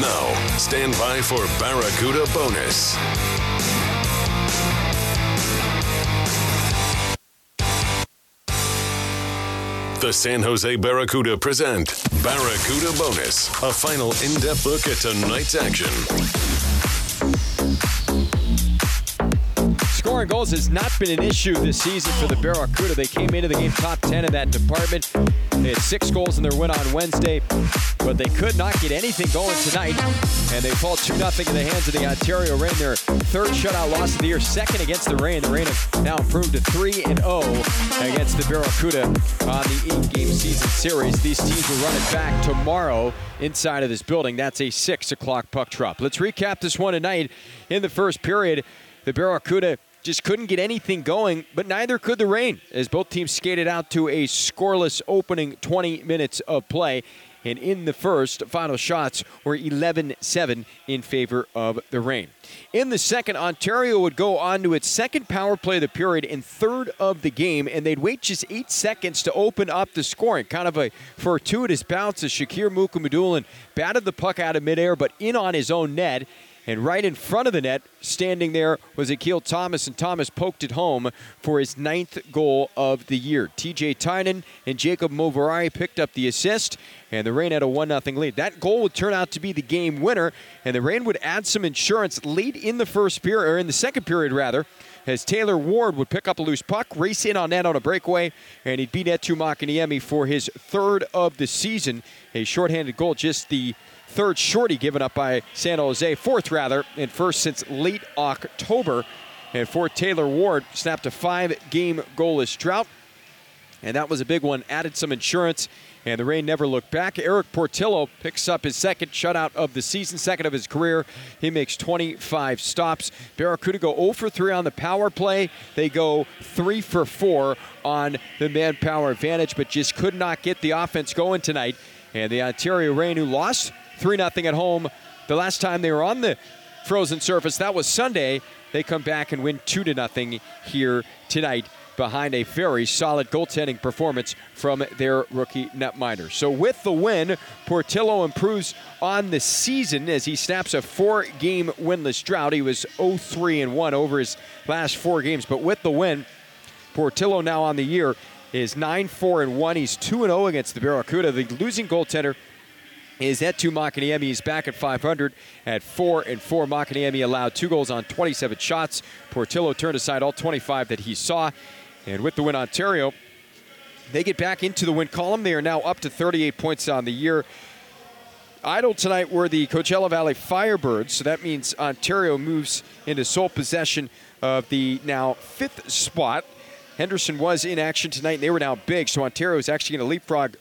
Now, stand by for Barracuda Bonus. The San Jose Barracuda present Barracuda Bonus, a final in depth look at tonight's action. Scoring goals has not been an issue this season for the Barracuda. They came into the game top 10 in that department. They had six goals in their win on Wednesday, but they could not get anything going tonight. And they fall 2 0 in the hands of the Ontario Reign. Their third shutout loss of the year, second against the Reign. The Reign have now improved to 3 0 against the Barracuda on the eight game season series. These teams will run it back tomorrow inside of this building. That's a 6 o'clock puck drop. Let's recap this one tonight. In the first period, the Barracuda just couldn't get anything going, but neither could the Reign as both teams skated out to a scoreless opening 20 minutes of play. And in the first, final shots were 11 7 in favor of the Reign. In the second, Ontario would go on to its second power play of the period and third of the game, and they'd wait just eight seconds to open up the scoring. Kind of a fortuitous bounce as Shakir Mukhamadullin batted the puck out of midair, but in on his own net. And right in front of the net, standing there, was Akil Thomas, and Thomas poked it home for his ninth goal of the year. TJ Tynan and Jacob Moverare picked up the assist, and the Reign had a 1 0 lead. That goal would turn out to be the game winner, and the Reign would add some insurance late in the first period, or in the second period, rather, as Taylor Ward would pick up a loose puck, race in on net on a breakaway, and he'd beat Eetu Makiniemi for his third of the season. A shorthanded goal, just the third shorty given up by San Jose, fourth rather, and first since late October. And for Taylor Ward, snapped a five game goalless drought. And that was a big one, added some insurance, and the Reign never looked back. Erik Portillo picks up his second shutout of the season, second of his career. He makes 25 stops. Barracuda go 0 for 3 on the power play. They go 3 for 4 on the manpower advantage, but just could not get the offense going tonight. And the Ontario Reign, who lost 3 0 at home the last time they were on the frozen surface, that was Sunday. They come back and win 2 0 here tonight behind a very solid goaltending performance from their rookie netminder. So with the win, Portillo improves on the season as he snaps a four-game winless drought. He was 0-3 and 1 over his last four games, but with the win, Portillo now on the year is 9-4 and 1. He's 2 0 against the Barracuda. The losing goaltender is Eetu Makiniemi. He's back at 500 at 4 and 4. Makiniemi allowed two goals on 27 shots. Portillo turned aside all 25 that he saw. And with the win, Ontario, they get back into the win column. They are now up to 38 points on the year. Idle tonight were the Coachella Valley Firebirds, so that means Ontario moves into sole possession of the now fifth spot. Henderson was in action tonight, and they were now big, so Ontario is actually going to leapfrog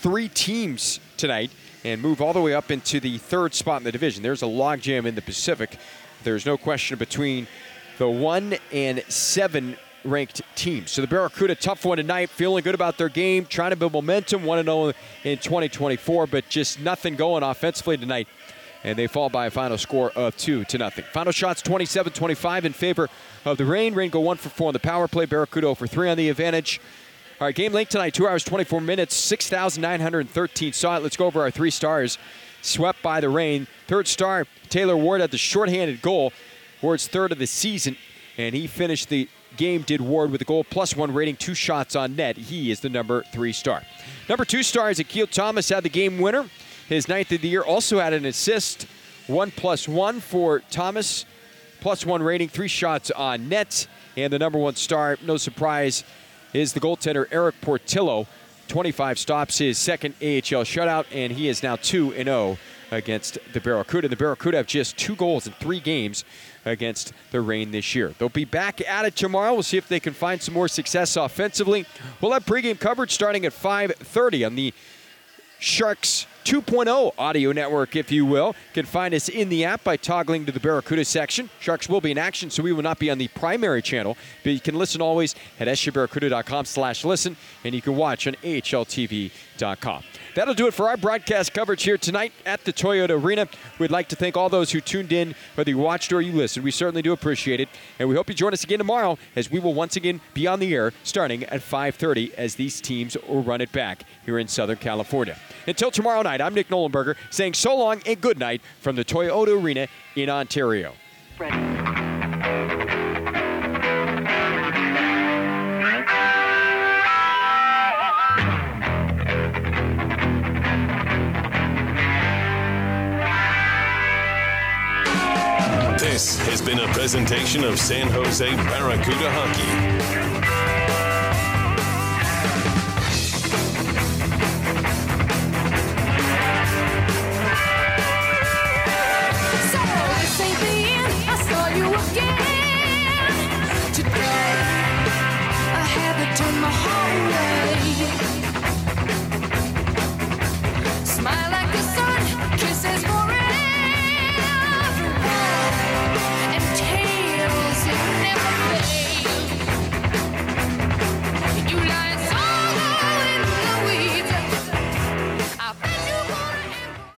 three teams tonight and move all the way up into the third spot in the division. There's a logjam in the Pacific. There's no question between the one and seven ranked teams. So the Barracuda, tough one tonight, feeling good about their game, trying to build momentum, 1 0 in 2024, but just nothing going offensively tonight. And they fall by a final score of 2 to nothing. Final shots 27 25 in favor of the Rain. Reign go 1 for 4 on the power play, Barracuda for 3 on the advantage. All right, game length tonight, 2 hours 24 minutes, 6,913 saw it. Let's go over our three stars. Swept by the Reign. Third star, Taylor Ward at the shorthanded goal. Ward's third of the season, and he finished the game did Ward with a goal plus one rating, two shots on net. He is the number three star. Number two star is Akil Thomas had the game winner. His ninth of the year also had an assist. One plus one for Thomas. Plus one rating, three shots on net. And the number one star, no surprise, is the goaltender Erik Portillo. 25 stops, his second AHL shutout, and he is now 2 0 against the Barracuda. The Barracuda have just two goals in three games against the Reign this year. They'll be back at it tomorrow. We'll see if they can find some more success offensively. We'll have pregame coverage starting at 5:30 on the Sharks 2.0 audio network, if you will. You can find us in the app by toggling to the Barracuda section. Sharks will be in action, so we will not be on the primary channel, but you can listen always at sjbarracuda.com slash listen, and you can watch on ahltv.com. That'll do it for our broadcast coverage here tonight at the Toyota Arena. We'd like to thank all those who tuned in, whether you watched or you listened. We certainly do appreciate it, and we hope you join us again tomorrow as we will once again be on the air starting at 5:30 as these teams will run it back here in Southern California. Until tomorrow night, I'm Nick Nollenberger saying so long and good night from the Toyota Arena in Ontario. This has been a presentation of San Jose Barracuda Hockey. Turn my heart away.